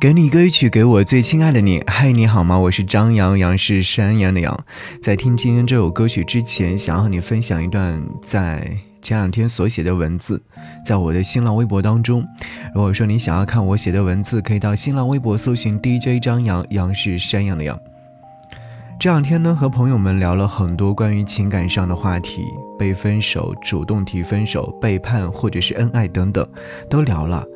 给你歌曲，给我最亲爱的你。嗨，你好吗？我是张扬，杨是山羊的羊。在听今天这首歌曲之前，想要和你分享一段在前两天所写的文字，在我的新浪微博当中。如果说你想要看我写的文字，可以到新浪微博搜寻 DJ 张扬，杨是山羊的羊。这两天呢，和朋友们聊了很多关于情感上的话题，被分手、主动提分手、背叛或者是恩爱等等，都聊了。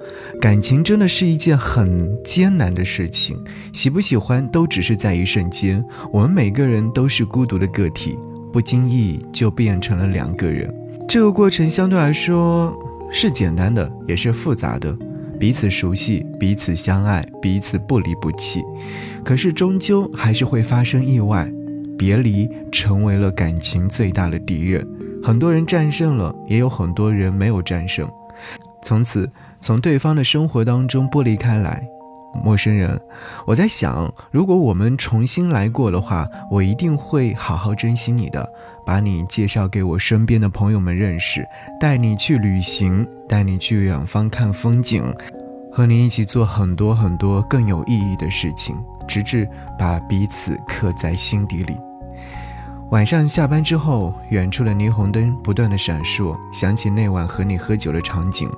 感情真的是一件很艰难的事情，喜不喜欢都只是在一瞬间。我们每个人都是孤独的个体，不经意就变成了两个人。这个过程相对来说是简单的，也是复杂的。彼此熟悉，彼此相爱，彼此不离不弃，可是终究还是会发生意外，别离成为了感情最大的敌人。很多人战胜了，也有很多人没有战胜，从此从对方的生活当中剥离开来。陌生人，我在想，如果我们重新来过的话，我一定会好好珍惜你的，把你介绍给我身边的朋友们认识，带你去旅行，带你去远方看风景，和你一起做很多很多更有意义的事情，直至把彼此刻在心底里。晚上下班之后，远处的霓虹灯不断的闪烁，想起那晚和你喝酒的场景。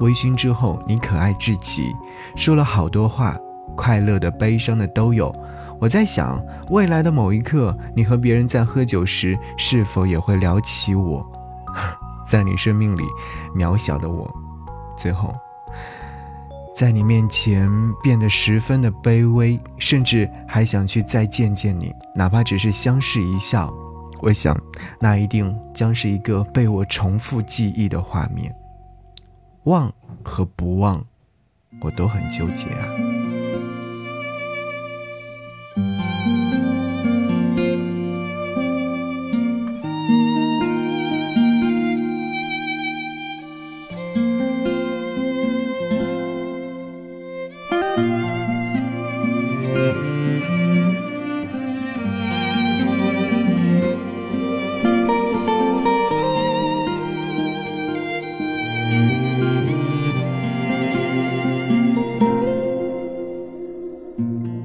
微醺之后，你可爱至极，说了好多话，快乐的、悲伤的都有。我在想，未来的某一刻，你和别人在喝酒时，是否也会聊起我，在你生命里渺小的我。最后，在你面前变得十分的卑微，甚至还想去再见见你，哪怕只是相视一笑。我想，那一定将是一个被我重复记忆的画面。忘和不忘，我都很纠结啊。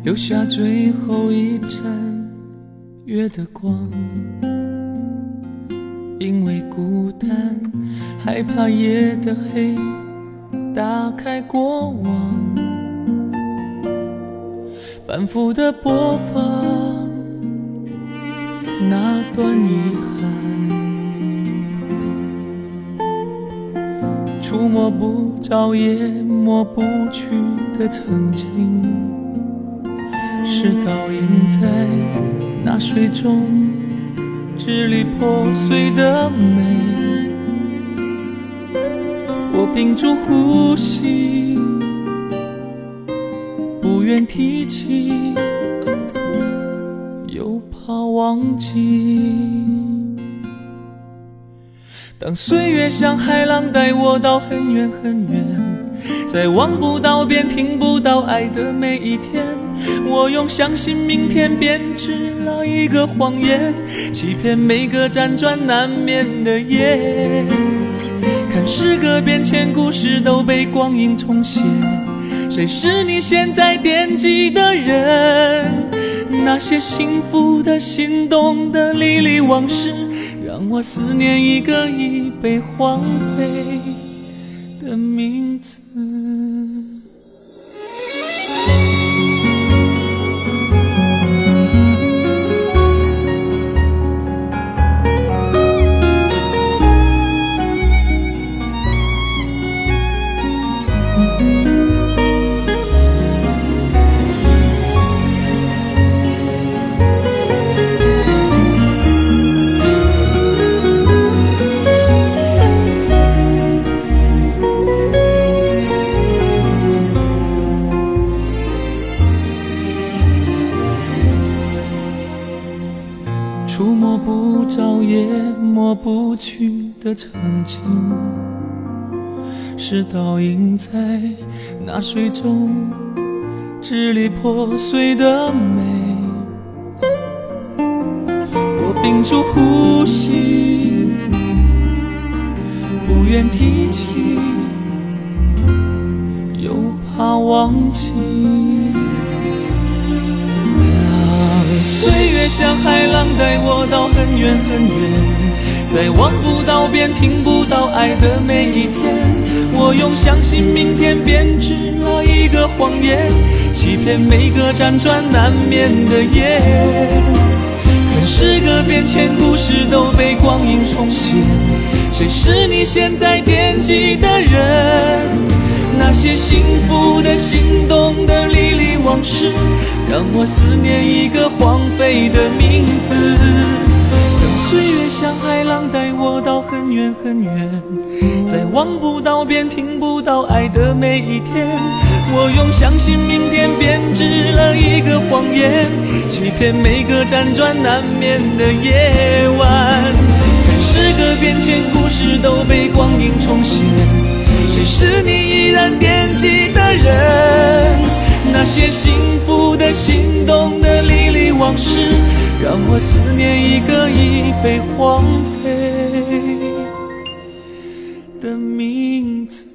留下最后一盏月的光，因为孤单，害怕夜的黑，打开过往，反复的播放那段遗憾，触摸不着也抹不去的曾经。是倒映在那水中支离破碎的美。我屏住呼吸，不愿提起，又怕忘记。当岁月像海浪带我到很远很远。在望不到边、听不到爱的每一天，我用相信明天编织了一个谎言，欺骗每个辗转难眠的夜。看时隔变迁，故事都被光阴重写，谁是你现在惦记的人？那些幸福的、心动的、历历往事，让我思念一个已被荒废名字。触摸不着也抹不去的曾经，是倒映在那水中支离破碎的美。我屏住呼吸，不愿提起，又怕忘记。岁月像海浪带我到很远很远。在望不到边、听不到爱的每一天，我用相信明天编织了一个谎言，欺骗每个辗转难眠的夜。看时隔变迁，故事都被光阴重写，谁是你现在惦记的人？那些幸福的、心动的、历历往事，让我思念一个荒废的名字。岁月像海浪，带我到很远很远，在望不到边、听不到爱的每一天，我用相信明天编织了一个谎言，欺骗每个辗转难眠的夜晚。看时隔变迁，故事都被光阴重写，谁是你依然惦记的人？那些幸福的、心动的、历历往事。让我思念一个已被荒废的名字。